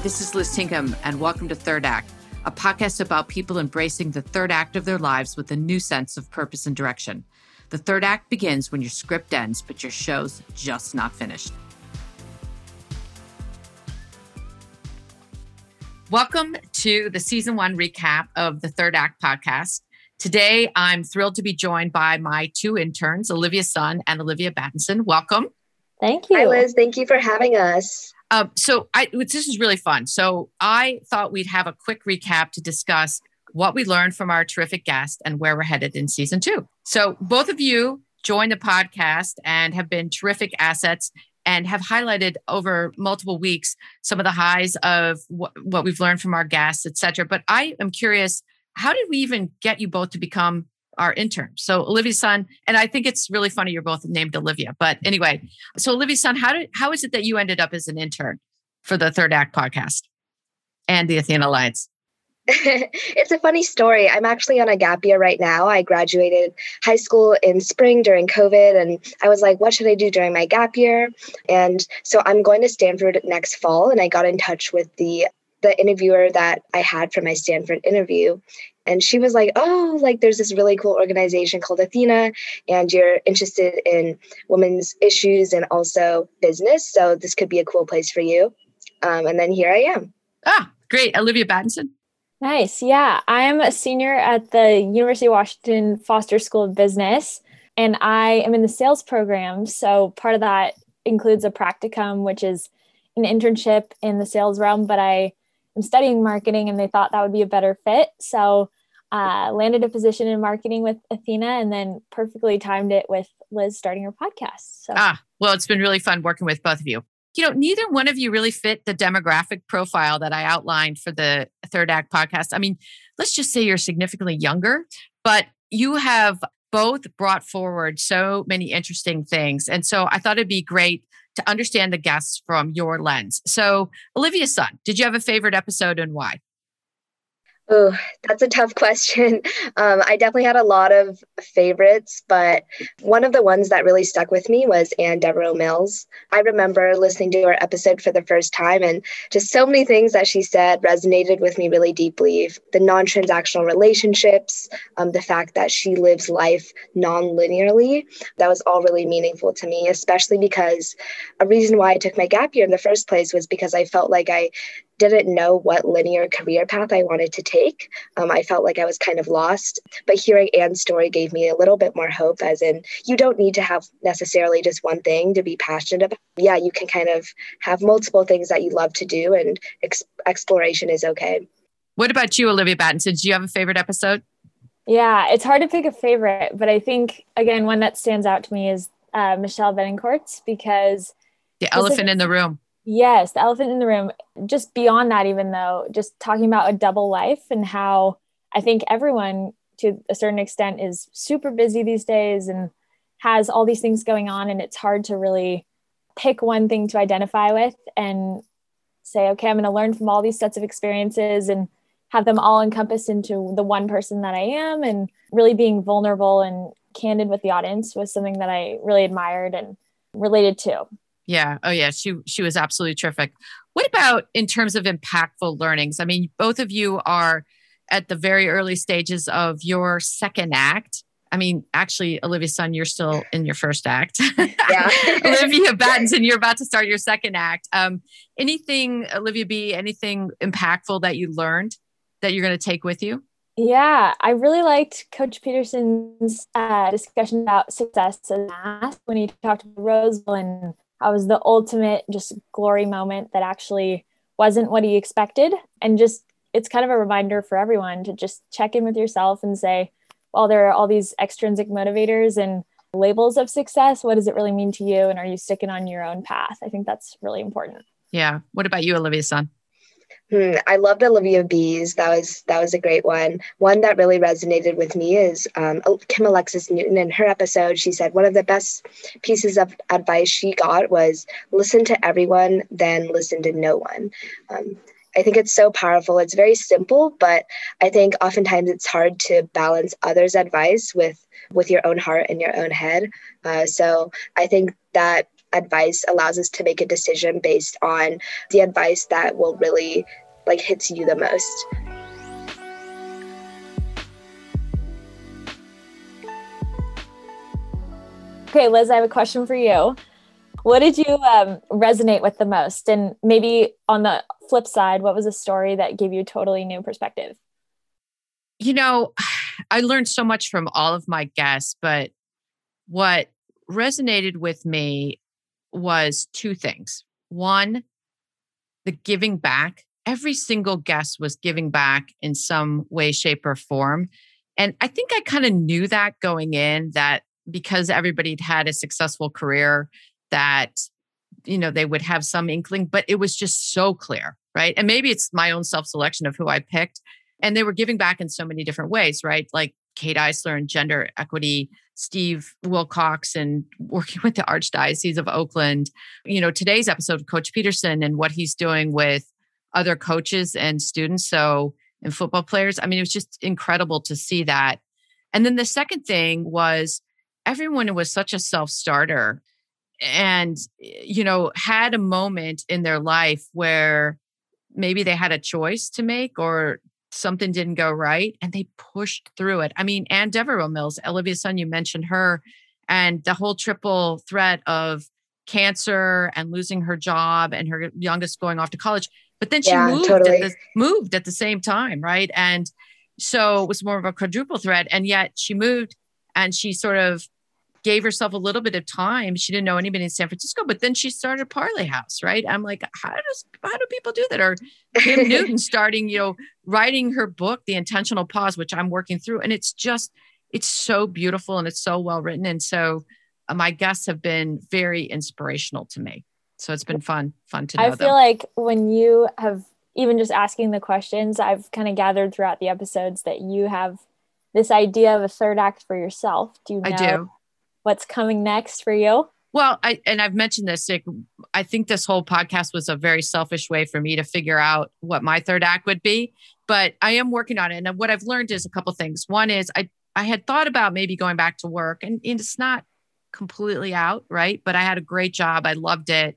Hi, this is Liz Tinkham, and welcome to Third Act, a podcast about people embracing the third act of their lives with a new sense of purpose and direction. The third act begins when your script ends, but your show's just not finished. Welcome to the season one recap of the Third Act podcast. Today, I'm thrilled to be joined by my two interns, Olivia Sun and Olivia Battinson. Welcome. Thank you. Hi, Liz. Thank you for having us. Um, so I, this is really fun. So I thought we'd have a quick recap to discuss what we learned from our terrific guest and where we're headed in season two. So both of you joined the podcast and have been terrific assets and have highlighted over multiple weeks some of the highs of wh- what we've learned from our guests, et cetera. But I am curious, how did we even get you both to become our intern. So Olivia Sun, and I think it's really funny you're both named Olivia. But anyway, so Olivia Sun, how did how is it that you ended up as an intern for the Third Act podcast and the Athena Alliance? it's a funny story. I'm actually on a gap year right now. I graduated high school in spring during COVID, and I was like, what should I do during my gap year? And so I'm going to Stanford next fall, and I got in touch with the the interviewer that I had for my Stanford interview. And she was like, Oh, like there's this really cool organization called Athena, and you're interested in women's issues and also business. So this could be a cool place for you. Um, and then here I am. Ah, great. Olivia Battinson. Nice. Yeah. I'm a senior at the University of Washington Foster School of Business, and I am in the sales program. So part of that includes a practicum, which is an internship in the sales realm, but I am studying marketing and they thought that would be a better fit. So uh, landed a position in marketing with Athena and then perfectly timed it with Liz starting her podcast. So. Ah, well, it's been really fun working with both of you. You know, neither one of you really fit the demographic profile that I outlined for the Third Act podcast. I mean, let's just say you're significantly younger, but you have both brought forward so many interesting things. And so I thought it'd be great to understand the guests from your lens. So, Olivia Sun, did you have a favorite episode and why? Oh, that's a tough question. Um, I definitely had a lot of favorites, but one of the ones that really stuck with me was Anne Devereux Mills. I remember listening to her episode for the first time, and just so many things that she said resonated with me really deeply. The non transactional relationships, um, the fact that she lives life non linearly, that was all really meaningful to me, especially because a reason why I took my gap year in the first place was because I felt like I didn't know what linear career path I wanted to take. Um, I felt like I was kind of lost. But hearing Anne's story gave me a little bit more hope, as in, you don't need to have necessarily just one thing to be passionate about. Yeah, you can kind of have multiple things that you love to do, and ex- exploration is okay. What about you, Olivia Battinson? Do you have a favorite episode? Yeah, it's hard to pick a favorite, but I think, again, one that stands out to me is uh, Michelle Benincourt's because the elephant in the room Yes, the elephant in the room. Just beyond that, even though, just talking about a double life and how I think everyone to a certain extent is super busy these days and has all these things going on. And it's hard to really pick one thing to identify with and say, okay, I'm going to learn from all these sets of experiences and have them all encompassed into the one person that I am. And really being vulnerable and candid with the audience was something that I really admired and related to. Yeah. Oh, yeah. She she was absolutely terrific. What about in terms of impactful learnings? I mean, both of you are at the very early stages of your second act. I mean, actually, Olivia Sun, you're still in your first act. Yeah. Olivia Battinson, you're about to start your second act. Um, anything, Olivia B, anything impactful that you learned that you're going to take with you? Yeah, I really liked Coach Petersen's uh, discussion about success and math when he talked about Rose Bowl and I was the ultimate just glory moment that actually wasn't what he expected. And just, it's kind of a reminder for everyone to just check in with yourself and say, well, there are all these extrinsic motivators and labels of success. What does it really mean to you? And are you sticking on your own path? I think that's really important. Yeah. What about you, Olivia Sun? Hmm, I loved Olivia B's. That was that was a great one. One that really resonated with me is um, Kim Alexis Newton. In her episode, she said one of the best pieces of advice she got was listen to everyone, then listen to no one. Um, I think it's so powerful. It's very simple, but I think oftentimes it's hard to balance others' advice with with your own heart and your own head. Uh, so I think that advice allows us to make a decision based on the advice that will really like hits you the most. Okay, Liz, I have a question for you. What did you um, resonate with the most? And maybe on the flip side, what was a story that gave you totally new perspective? You know, I learned so much from all of my guests, but what resonated with me was two things. One, the giving back. Every single guest was giving back in some way, shape, or form. And I think I kind of knew that going in that because everybody had a successful career, that you know they would have some inkling but it was just so clear right and maybe it's my own self-selection of who i picked and they were giving back in so many different ways right like kate isler and gender equity steve wilcox and working with the archdiocese of oakland. You know today's episode of coach petersen and what he's doing with other coaches and students so and football players i mean it was just incredible to see that. And then the second thing was everyone was such a self-starter and you know had a moment in their life where maybe they had a choice to make or something didn't go right and they pushed through it i mean anne devereux mills olivia sun you mentioned her and the whole triple threat of cancer and losing her job and her youngest going off to college but then she yeah, moved, totally. at the, moved at the same time right and so it was more of a quadruple threat and yet she moved and she sort of gave herself a little bit of time. She didn't know anybody in San Francisco, but then she started Parlay House, right? I'm like, how does how do people do that? Or Kim Newton starting, you know, writing her book, The Intentional Pause, which I'm working through, and it's just it's so beautiful and it's so well written, and so uh, my guests have been very inspirational to me. So it's been fun, fun to know. I feel them. like when you have even just asking the questions, I've kind of gathered throughout the episodes that you have this idea of a third act for yourself. Do you know? I do what's coming next for you? Well, I and I've mentioned this. Like, I think this whole podcast was a very selfish way for me to figure out what my third act would be. But I am working on it, and what I've learned is a couple things. One is I I had thought about maybe going back to work, and, and it's not completely out, right? But I had a great job. I loved it.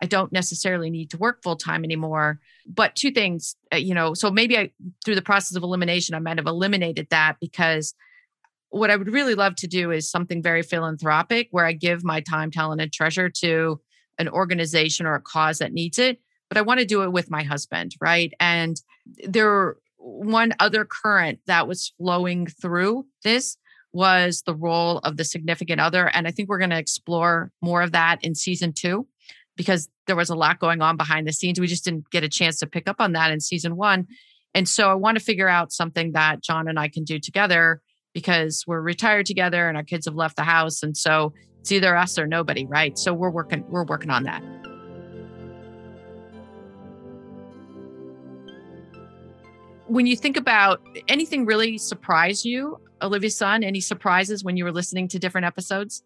I don't necessarily need to work full time anymore. But two things, uh, you know, so maybe I through the process of elimination, I might have eliminated that because what I would really love to do is something very philanthropic where I give my time, talent, and treasure to an organization or a cause that needs it. But I want to do it with my husband, right? And there one other current that was flowing through this was the role of the significant other. And I think we're going to explore more of that in season two because there was a lot going on behind the scenes. We just didn't get a chance to pick up on that in season one. And so I want to figure out something that John and I can do together because we're retired together and our kids have left the house and so it's either us or nobody right? So we're working we're working on that. When you think about anything really surprise you olivia sun any surprises when you were listening to different episodes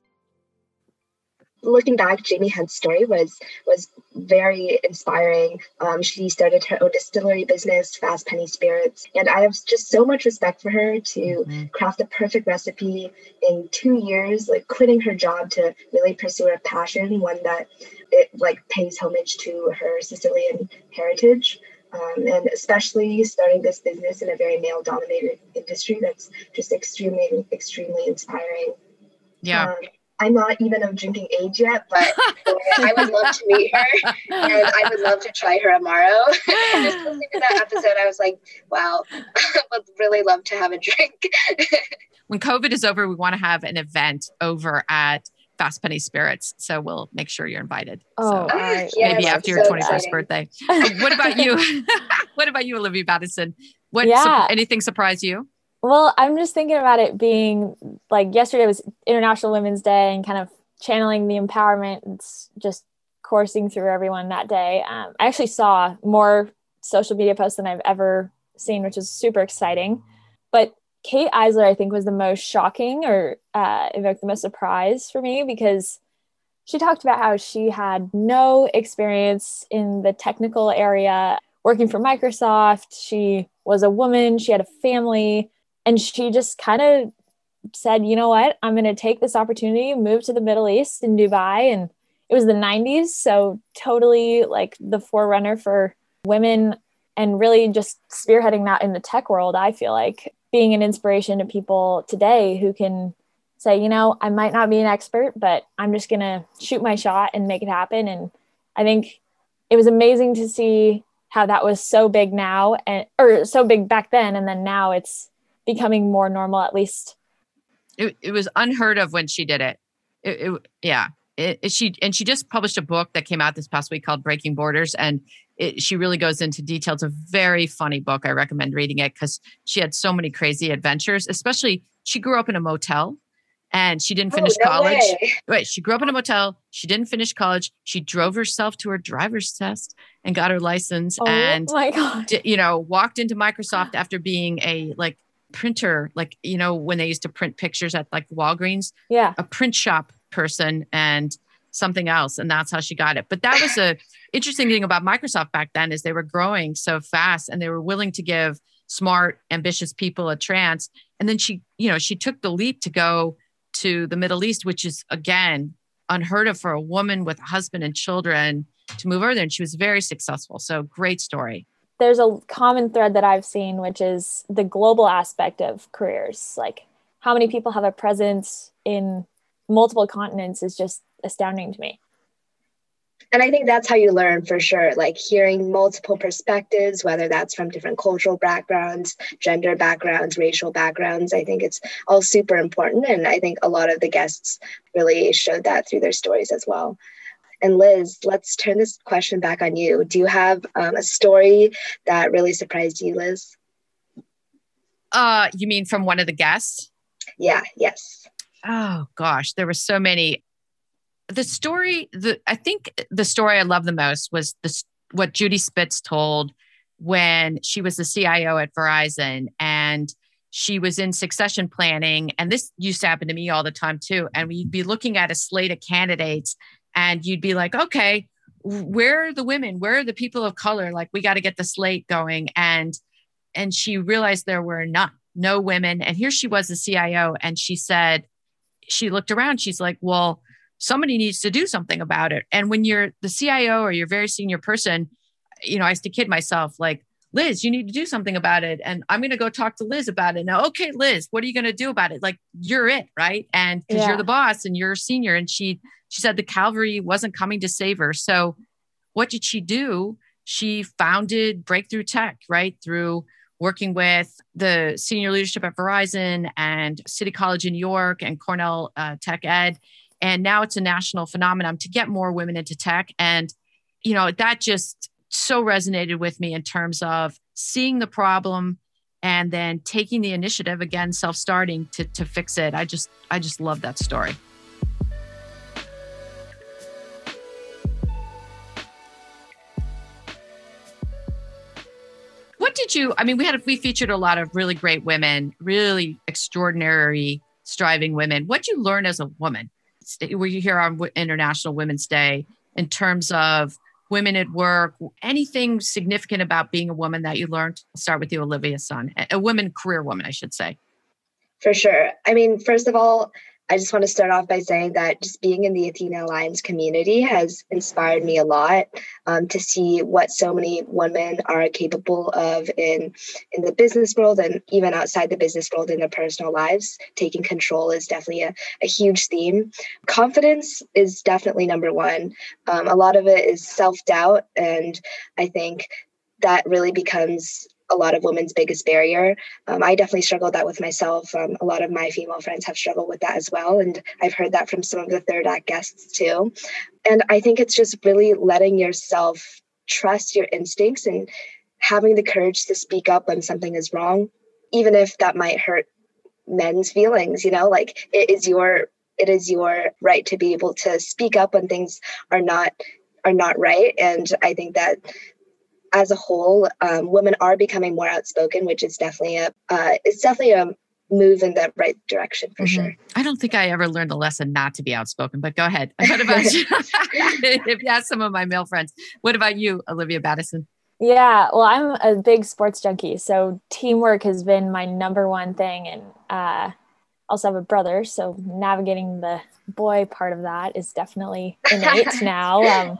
looking back, Jamie Hunt's story was was very inspiring. Um, she started her own distillery business, Fast Penny Spirits, and I have just so much respect for her to mm-hmm. craft a perfect recipe in two years, like quitting her job to really pursue her passion, one that it like pays homage to her Sicilian heritage. Um, and especially starting this business in a very male dominated industry that's just extremely extremely inspiring yeah um, I'm not even of drinking age yet, but I would love to meet her and I would love to try her amaro. Just listening to that episode, I was like, wow, I would really love to have a drink. when COVID is over, we want to have an event over at Fast Penny Spirits. So we'll make sure you're invited. Oh, ah, so yes, maybe after your so 21st exciting. birthday. what about you? what about you, Olivia Madison? What yeah. anything surprised you? Well, I'm just thinking about it being like yesterday was International Women's Day and kind of channeling the empowerment. It's just coursing through everyone that day. Um, I actually saw more social media posts than I've ever seen, which is super exciting. But Kate Isler, I think, was the most shocking or uh, evoked the most surprise for me because she talked about how she had no experience in the technical area working for Microsoft. She was a woman, she had a family, and she just kind of said, you know what, I'm going to take this opportunity, move to the Middle East in Dubai and it was the 90s. So totally like the forerunner for women and really just spearheading that in the tech world. I feel like being an inspiration to people today who can say, you know, I might not be an expert, but I'm just going to shoot my shot and make it happen. And I think it was amazing to see how that was so big now and or so big back then and then now it's becoming more normal at least it, it was unheard of when she did it, it, it yeah it, it, she and she just published a book that came out this past week called breaking borders and she really goes into detail it's a very funny book i recommend reading it because she had so many crazy adventures especially she grew up in a motel and she didn't oh, finish oh, no college. Way. Right. She grew up in a motel. She didn't finish college. She drove herself to her driver's test and got her license. Oh and you know, walked into Microsoft after being a like printer, like, you know, when they used to print pictures at like Walgreens. Yeah. A print shop person and something else. And that's how she got it. But that was a interesting thing about Microsoft back then is they were growing so fast and they were willing to give smart, ambitious people a chance. And then she, you know, she took the leap to go to the Middle East, which is again unheard of for a woman with a husband and children to move over there. And she was very successful. So great story. There's a common thread that I've seen, which is the global aspect of careers. Like how many people have a presence in multiple continents is just astounding to me. And i think that's how you learn for sure like hearing multiple perspectives whether that's from different cultural backgrounds gender backgrounds racial backgrounds. I think it's all super important. And i think a lot of the guests really showed that through their stories as well and liz let's turn this question back on you. Do you have um, a story that really surprised you liz? Uh you mean from one of the guests? Yeah yes. Oh gosh there were so many. The story, the I think the story I love the most was this what Judy Spitz told when she was the CIO at Verizon and she was in succession planning. And this used to happen to me all the time too. And we'd be looking at a slate of candidates and you'd be like, okay, where are the women? Where are the people of color? Like we got to get the slate going. And and she realized there were not no women. And here she was the CIO. And she said, she looked around, she's like, well, somebody needs to do something about it. And when you're the CIO or you're a very senior person, you know, I used to kid myself like, Liz, you need to do something about it. And I'm going to go talk to Liz about it. Now, okay, Liz, what are you going to do about it? Like, you're it, right? And because yeah. you're the boss and you're a senior. And she, she said the Calvary wasn't coming to save her. So, what did she do? She founded Breakthrough Tech, right? Through working with the senior leadership at Verizon and City College in New York and Cornell uh, Tech Ed and now it's a national phenomenon to get more women into tech and you know that just so resonated with me in terms of seeing the problem and then taking the initiative again self-starting to, to fix it i just i just love that story did you i mean we had we featured a lot of really great women really extraordinary striving women what did you learn as a woman were you here on International Women's Day in terms of women at work, anything significant about being a woman that you learned? I'll start with you, Olivia Sun, a woman, career woman, I should say. For sure. I mean, first of all, I just want to start off by saying that just being in the Athena Alliance community has inspired me a lot um, to see what so many women are capable of in in the business world and even outside the business world in their personal lives. Taking control is definitely a, a huge theme. Confidence is definitely number one. Um, a lot of it is self doubt, and I think that really becomes a lot of women's biggest barrier. Um, I definitely struggled that with myself. Um, a lot of my female friends have struggled with that as well. And I've heard that from some of the third act guests too. And I think it's just really letting yourself trust your instincts and having the courage to speak up when something is wrong, even if that might hurt men's feelings, you know, like it is your it is your right to be able to speak up when things are not are not right and i think that as a whole, um, women are becoming more outspoken, which is definitely a uh, it's definitely a move in the right direction for mm-hmm. sure. I don't think I ever learned the lesson not to be outspoken, but go ahead. What about you? if you ask some of my male friends, what about you, Olivia Battinson? Yeah, well, I'm a big sports junkie, so teamwork has been my number one thing, and uh, also have a brother, so navigating the boy part of that is definitely innate now. Um,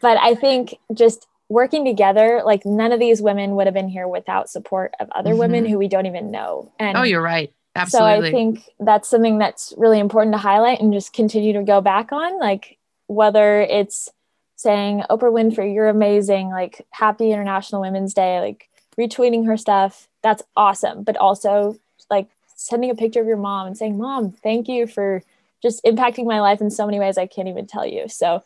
but I think just working together, like none of these women would have been here without support of other mm-hmm. women who we don't even know. And oh, you're right. Absolutely. So I think that's something that's really important to highlight and just continue to go back on. Like whether it's saying Oprah Winfrey, you're amazing, like happy International Women's Day, like retweeting her stuff, that's awesome. But also like sending a picture of your mom and saying, Mom, thank you for just impacting my life in so many ways I can't even tell you. So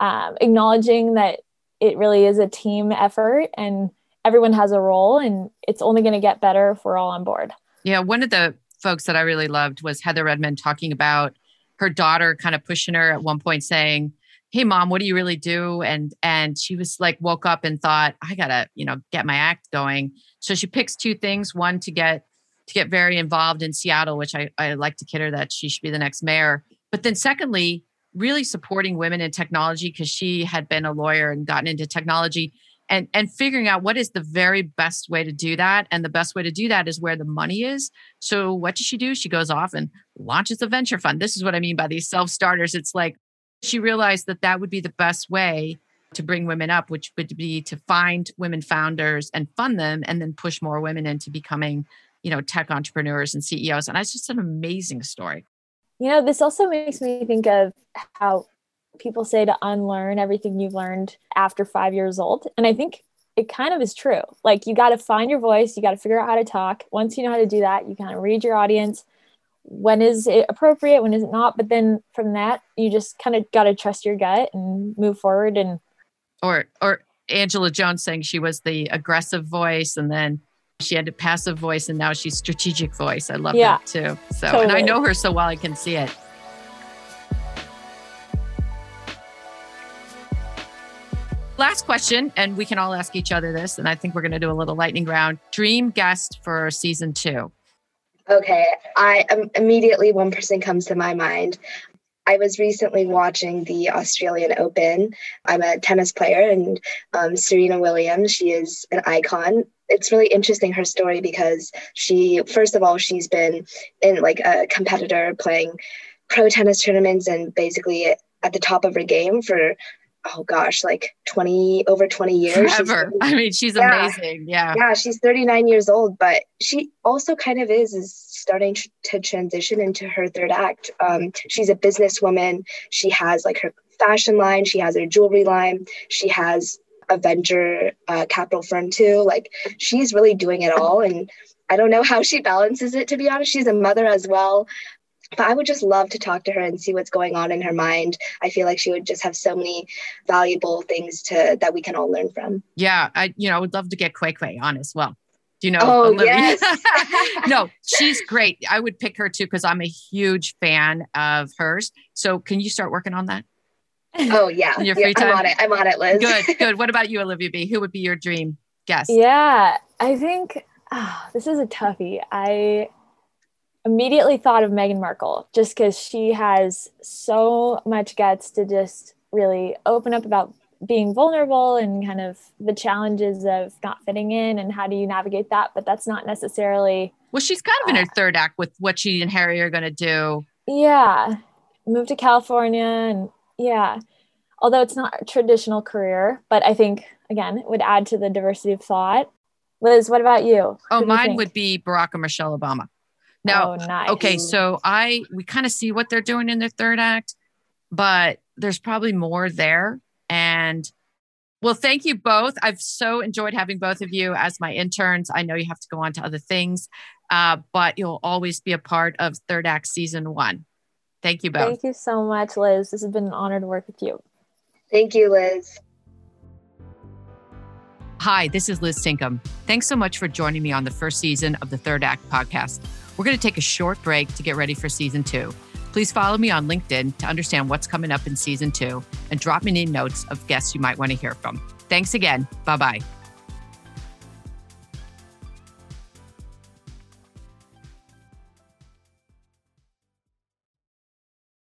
um, acknowledging that it really is a team effort and everyone has a role and it's only going to get better if we're all on board. Yeah, one of the folks that I really loved was Heather Redman talking about her daughter kind of pushing her at one point saying, "Hey mom, what do you really do?" and and she was like woke up and thought, "I got to, you know, get my act going." So she picks two things, one to get to get very involved in Seattle, which I I like to kid her that she should be the next mayor. But then secondly, really supporting women in technology because she had been a lawyer and gotten into technology and and figuring out what is the very best way to do that. And the best way to do that is where the money is. So what does she do? She goes off and launches a venture fund. This is what i mean by these self starters it's like she realized that that would be the best way to bring women up which would be to find women founders and fund them and then push more women into becoming you know tech entrepreneurs and ceos and that's just an amazing story you know this also makes me think of how people say to unlearn everything you've learned after five years old. And I think it kind of is true. Like you got to find your voice, you got to figure out how to talk. Once you know how to do that, you kind of read your audience. When is it appropriate? When is it not? But then from that, you just kind of got to trust your gut and move forward. And or or Angela Jones saying she was the aggressive voice, and then she had a passive voice, and now she's strategic voice. I love yeah, that too. So, totally. and I know her so well, I can see it. last question, and we can all ask each other this, and I think we're going to do a little lightning round. Dream guest for season two. Okay, I um, immediately one person comes to my mind. I was recently watching the Australian Open. I'm a tennis player, and um, Serena Williams, she is an icon. It's really interesting her story because she, first of all, she's been in like a competitor playing pro tennis tournaments and basically at the top of her game for oh gosh, like 20 over 20 years. Forever. I mean, she's yeah, amazing. Yeah. Yeah, she's 39 years old, but she also kind of is is starting to transition into her third act. Um, she's a businesswoman. She has like her fashion line, she has her jewelry line, she has a venture uh, capital firm too. Like she's really doing it all and I don't know how she balances it to be honest. She's a mother as well but I would just love to talk to her and see what's going on in her mind. I feel like she would just have so many valuable things to that we can all learn from. Yeah, I you know I would love to get Quay Quay on as well. Do you know? Oh Olivia? yes. no, she's great. I would pick her too because I'm a huge fan of hers. So can you start working on that? Oh yeah, in your free yeah, time. I'm on it. I'm on it, Liz. Good, good. What about you, Olivia B? Who would be your dream guest? Yeah, I think oh, this is a toughie. I immediately thought of Meghan Markle just because she has so much guts to just really open up about being vulnerable and kind of the challenges of not fitting in and how do you navigate that. But that's not necessarily. Well, she's kind of in her uh, third act with what she and Harry are going to do. Yeah. Move to California and yeah. Although it's not a traditional career, but I think, again, it would add to the diversity of thought. Liz, what about you? Oh, mine would be Barack and Michelle Obama. Now, oh, nice. okay, so I we kind of see what they're doing in their third act, but there's probably more there. And well, thank you both. I've so enjoyed having both of you as my interns. I know you have to go on to other things, uh, but you'll always be a part of third act season one. Thank you both. Thank you so much, Liz. This has been an honor to work with you. Thank you, Liz. Hi, this is Liz Tinkham. Thanks so much for joining me on the first season of the Third Act podcast. We're going to take a short break to get ready for season two. Please follow me on LinkedIn to understand what's coming up in season two and drop me any notes of guests you might want to hear from. Thanks again. Bye bye.